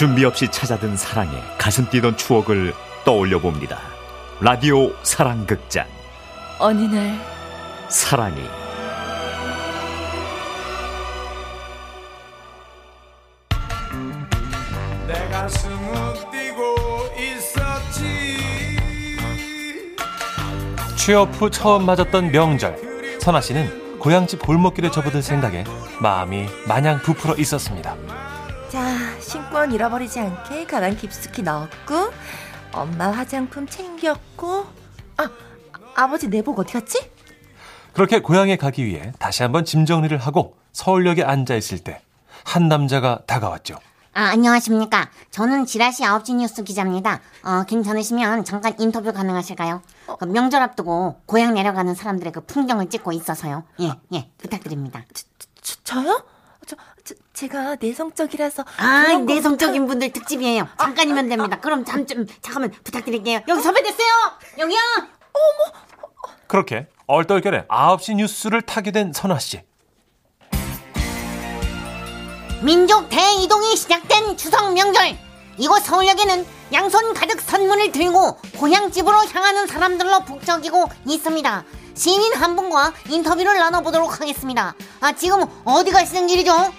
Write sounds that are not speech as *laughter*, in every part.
준비 없이 찾아든 사랑에 가슴 뛰던 추억을 떠올려 봅니다. 라디오 사랑극장. 어느 날 사랑이. 내가 숨을 뛰고 있었지 취업 후 처음 맞았던 명절 선아 씨는 고향집 골목길에 접어들 생각에 마음이 마냥 부풀어 있었습니다. 자 신권 잃어버리지 않게 가방 깊숙이 넣었고 엄마 화장품 챙겼고 아 아버지 내복 어디 갔지? 그렇게 고향에 가기 위해 다시 한번 짐 정리를 하고 서울역에 앉아 있을 때 한 남자가 다가왔죠. 아, 안녕하십니까. 저는 지라시 9시 뉴스 기자입니다. 어, 괜찮으시면 잠깐 인터뷰 가능하실까요? 그 명절 앞두고 고향 내려가는 사람들의 그 풍경을 찍고 있어서요. 예, 예, 부탁드립니다. 저, 저요? 저, 저 제가 내성적이라서 아, 내성적인 분들 특집이에요. 잠깐이면 됩니다. 그럼 잠 좀, 잠깐만 부탁드릴게요. 여기 섭외 됐어요! 여기요! 그렇게 얼떨결에 9시 뉴스를 타게 된 선아 씨. 민족 대이동이 시작된 추석 명절. 이곳 서울역에는 양손 가득 선물을 들고 고향집으로 향하는 사람들로 북적이고 있습니다. 시민 한 분과 인터뷰를 나눠보도록 하겠습니다. 아, 지금 어디 가시는 길이죠?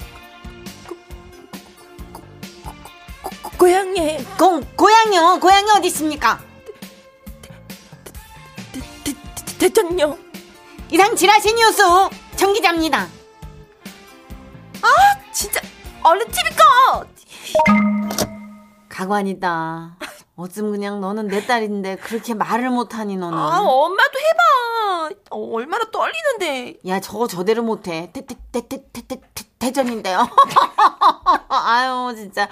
고- 고향에 고, 고향이요? 고향이 어디 있습니까? 대, 대, 대, 대통령 이상 지라시 뉴스 정 기자입니다. 진짜 얼른 TV 꺼 가관이다. 어쩜 그냥 너는 내 딸인데 그렇게 말을 못하니 너는. 아, 엄마도 해봐. 어, 얼마나 떨리는데. 야, 저거 저대로 못해. 대전인데요. *laughs* 아유, 진짜.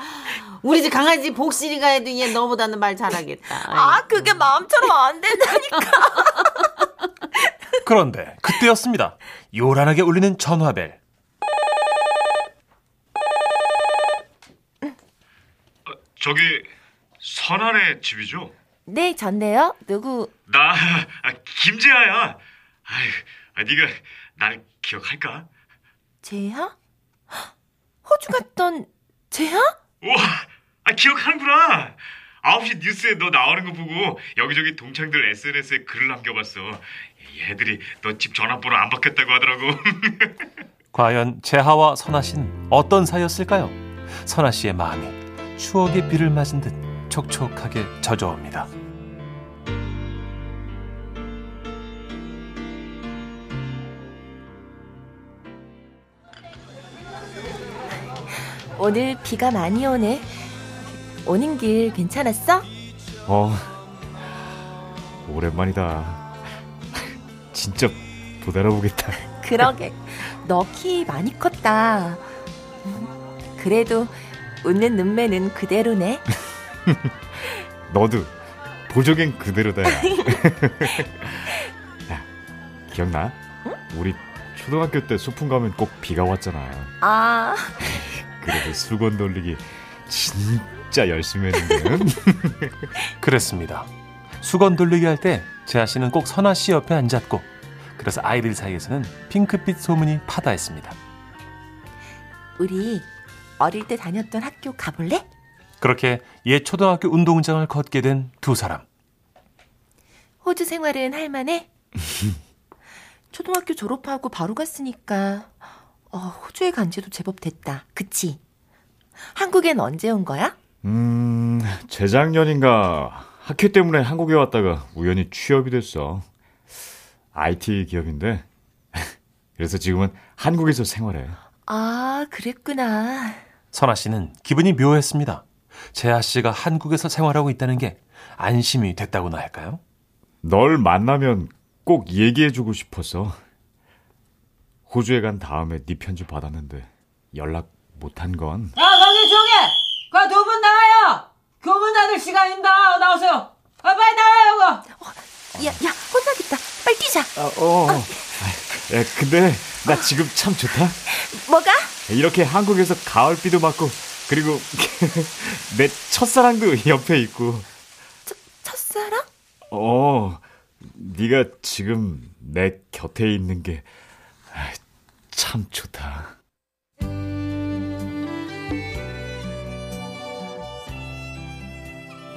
우리 집 강아지 복실이가 해도 얘 너보다는 말 잘하겠다. 아, 그게 마음처럼 안 된다니까. *laughs* 그런데 그때였습니다. 요란하게 울리는 전화벨. 저기 선한의 집이죠? 네, 전데요. 누구? 나 아, 김재하야. 아이, 아, 네가 날 기억할까? 재하? 헉, 호주 갔던 재하? 우와, 아, 기억하는구나. 9시 뉴스에 너 나오는 거 보고 여기저기 동창들 SNS에 글을 남겨봤어. 얘들이 너 집 전화번호 안 바뀌었다고 하더라고. *laughs* 과연 재하와 선아 씨는 어떤 사이였을까요? 선아 씨의 마음이 추억의 비를 맞은 듯 촉촉하게 젖어옵니다. 오늘 비가 많이 오네. 오는 길 괜찮았어? 어, 오랜만이다. 진짜 못 알아보겠다. 그러게. 너 키 많이 컸다. 음, 그래도 웃는 눈매는 그대로네. *laughs* 너도 보조개 그대로다. 야. *laughs* 야, 기억나? 우리 초등학교 때 소풍 가면 꼭 비가 왔잖아. 아, *laughs* 그래도 수건 돌리기 진짜 열심히 했는데. 그랬습니다. 수건 돌리기 할 때 재하 씨는 꼭 선아 씨 옆에 앉았고 그래서 아이들 사이에서는 핑크빛 소문이 파다했습니다. 우리 어릴 때 다녔던 학교 가볼래? 그렇게 옛 초등학교 운동장을 걷게 된 두 사람. 호주 생활은 할만해? *laughs* 초등학교 졸업하고 바로 갔으니까 어, 호주에 간 지도 제법 됐다. 그치? 한국엔 언제 온 거야? 음, 재작년인가 학회 때문에 한국에 왔다가 우연히 취업이 됐어. IT 기업인데. *laughs* 그래서 지금은 한국에서 생활해. 아, 그랬구나. 선아 씨는 기분이 묘했습니다. 재하 씨가 한국에서 생활하고 있다는 게 안심이 됐다고나 할까요? 널 만나면 꼭 얘기해주고 싶었어. 호주에 간 다음에 네 편지 받았는데 연락 못한 건 야, 거기 조용해! 그두 분 나가요! 교문 닫을 시간입니다. 나오세요. 아, 빨리 나가요, 그거! 야, 야, 혼나겠다. 빨리 뛰자. 아, 어. 아, 야, 근데 나 지금 참 좋다. 뭐가? 이렇게 한국에서 가을비도 맞고 그리고 *laughs* 내 첫사랑도 옆에 있고. 첫사랑? 어. 네가 지금 내 곁에 있는 게 참 좋다.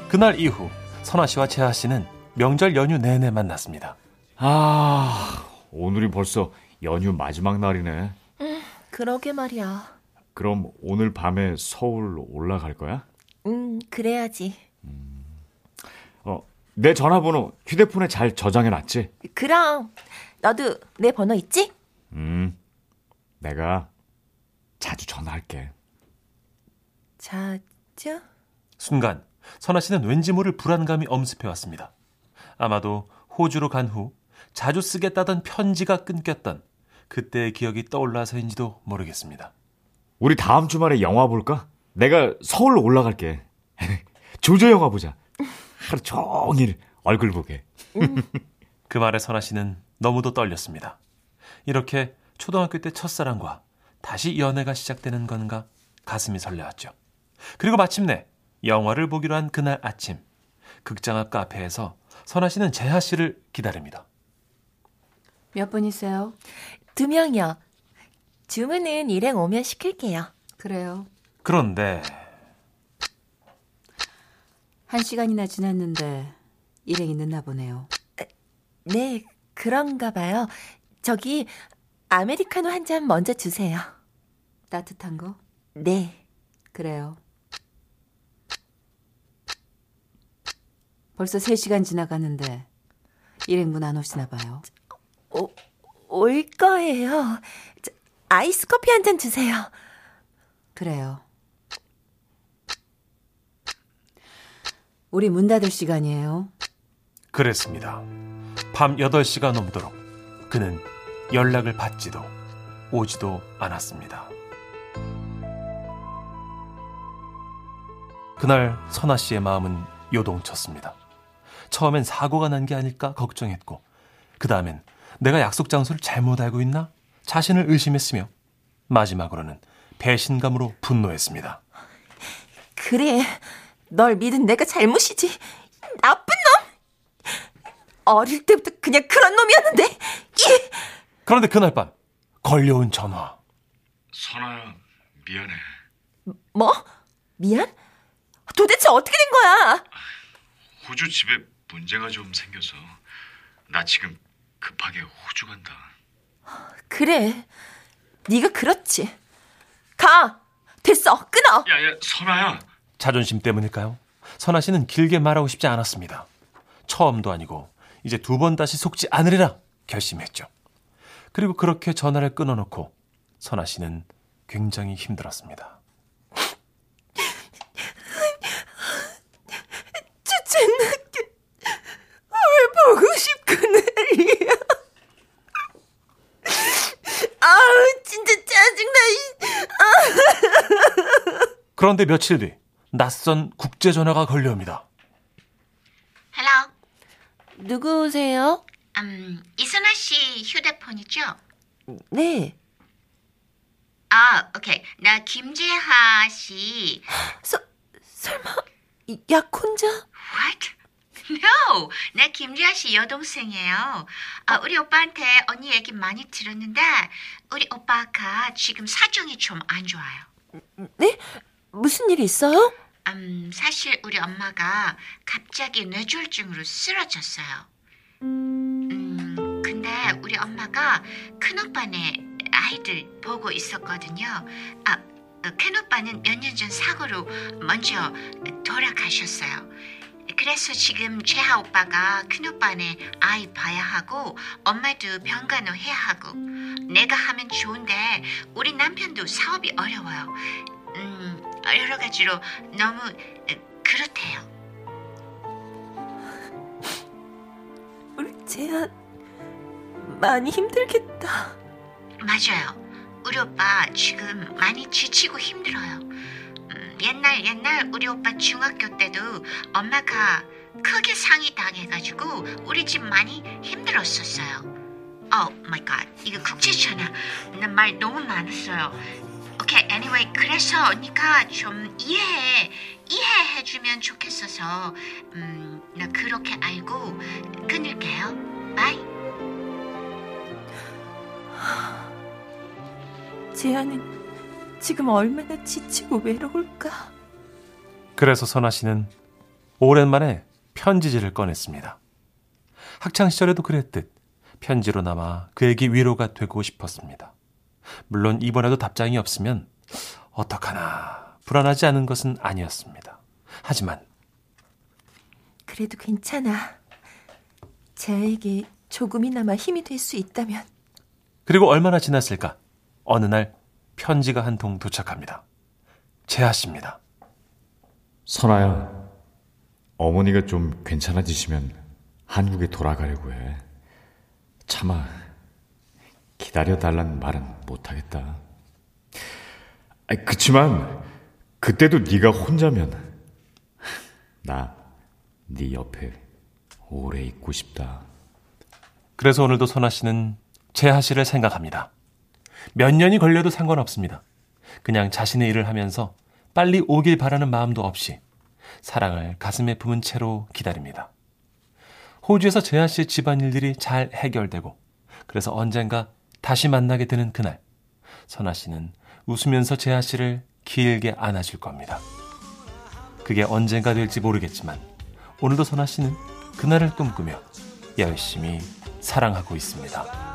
그날 이후 선아 씨와 재하 씨는 명절 연휴 내내 만났습니다. 아, 오늘이 벌써 연휴 마지막 날이네. 그러게 말이야. 그럼 오늘 밤에 서울 올라갈 거야? 음, 그래야지. 어, 내 전화번호 휴대폰에 잘 저장해 놨지? 그럼 너도 내 번호 있지? 음. 내가 자주 전화할게. 자주? 순간 선아 씨는 왠지 모를 불안감이 엄습해 왔습니다. 아마도 호주로 간 후 자주 쓰겠다던 편지가 끊겼던 그때의 기억이 떠올라서인지도 모르겠습니다. 우리 다음 주말에 영화 볼까? 내가 서울로 올라갈게. *laughs* 조조 영화 보자. 하루 종일 얼굴 보게. 그 말에 선아 씨는 너무도 떨렸습니다. 이렇게 초등학교 때 첫사랑과 다시 연애가 시작되는 건가 가슴이 설레었죠. 그리고 마침내 영화를 보기로 한 그날 아침 극장 앞 카페에서 선아 씨는 재하 씨를 기다립니다. 몇 분이세요? 두 명이요. 주문은 일행 오면 시킬게요. 그래요. 그런데 한 시간이나 지났는데 일행이 늦나 보네요. 네, 그런가 봐요. 저기 아메리카노 한 잔 먼저 주세요. 따뜻한 거? 네. 그래요. 벌써 3시간 지나가는데 일행분 안 오시나 봐요. 오, 올 거예요. 저, 아이스 커피 한 잔 주세요. 그래요. 우리 문 닫을 시간이에요. 그랬습니다. 밤 8시가 넘도록 그는 연락을 받지도 오지도 않았습니다. 그날 선아 씨의 마음은 요동쳤습니다. 처음엔 사고가 난 게 아닐까 걱정했고, 그 다음엔 내가 약속 장소를 잘못 알고 있나? 자신을 의심했으며, 마지막으로는 배신감으로 분노했습니다. 그래, 널 믿은 내가 잘못이지. 나쁜 놈! 어릴 때부터 그냥 그런 놈이었는데. 이! 그런데 그날 밤, 걸려온 전화. 선아야 미안해. 뭐? 미안? 도대체 어떻게 된 거야? 호주 집에 문제가 좀 생겨서 나 지금 급하게 호주 간다. 그래, 네가 그렇지. 가! 됐어, 끊어! 야 야 선아야. 자존심 때문일까요? 선아 씨는 길게 말하고 싶지 않았습니다. 처음도 아니고 이제 두 번 다시 속지 않으리라 결심했죠. 그리고 그렇게 전화를 끊어놓고 선아 씨는 굉장히 힘들었습니다. *laughs* 주책나게 왜 보고 싶고 난리야. 아우, 진짜 짜증나. 이. 그런데 며칠 뒤 낯선 국제 전화가 걸려옵니다. Hello. 누구세요? 음, 이선아 씨 휴대폰이죠? 네. 아, 오케이. 나 김재하 씨. 서, 설마, 약혼자? What? No, 나 김재하 씨 여동생이에요. 아, 우리 오빠한테 언니 얘기 많이 들었는데 우리 오빠가 지금 사정이 좀 안 좋아요. 네? 무슨 일 있어요? 음, 사실 우리 엄마가 갑자기 뇌졸중으로 쓰러졌어요. 음, 근데 우리 엄마가 큰 오빠네 아이들 보고 있었거든요. 아, 큰 오빠는 몇 년 전 사고로 먼저 돌아가셨어요. 그래서 지금 재하 오빠가 큰오빠네 아이 봐야 하고 엄마도 병간호 해야 하고 내가 하면 좋은데 우리 남편도 사업이 어려워요. 음, 여러 가지로 너무 그렇대요. *laughs* 우리 재한 많이 힘들겠다. 맞아요. 우리 오빠 지금 많이 지치고 힘들어요. 음, 옛날 옛날 우리 오빠 중학교 때도 엄마가 크게 사기 당해가지고 우리 집 많이 힘들었었어요. Oh my God 이거 국제전화 나말 너무 많았어요. 오케이 anyway 그래서 언니가 좀 이해해 이해해 주면 좋겠어서 음, 나 그렇게 알고 끊을게요. Bye. 재한은 지금 얼마나 지치고 외로울까? 그래서 선아 씨는 오랜만에 편지지를 꺼냈습니다. 학창 시절에도 그랬듯 편지로 남아 그에게 위로가 되고 싶었습니다. 물론 이번에도 답장이 없으면 어떡하나 불안하지 않은 것은 아니었습니다. 하지만 그래도 괜찮아. 제아에게 조금이나마 힘이 될 수 있다면 그리고 얼마나 지났을까? 어느 날 편지가 한 통 도착합니다. 재하 씨입니다. 선아야, 어머니가 좀 괜찮아지시면 한국에 돌아가려고 해. 차마 기다려달라는 말은 못하겠다. 그치만 그때도 네가 혼자면 나 네 옆에 오래 있고 싶다. 그래서 오늘도 선아 씨는 재하 씨를 생각합니다. 몇 년이 걸려도 상관없습니다. 그냥 자신의 일을 하면서 빨리 오길 바라는 마음도 없이 사랑을 가슴에 품은 채로 기다립니다. 호주에서 재하 씨의 집안 일들이 잘 해결되고 그래서 언젠가 다시 만나게 되는 그날 선아 씨는 웃으면서 재하 씨를 길게 안아줄 겁니다. 그게 언젠가 될지 모르겠지만 오늘도 선아 씨는 그날을 꿈꾸며 열심히 사랑하고 있습니다.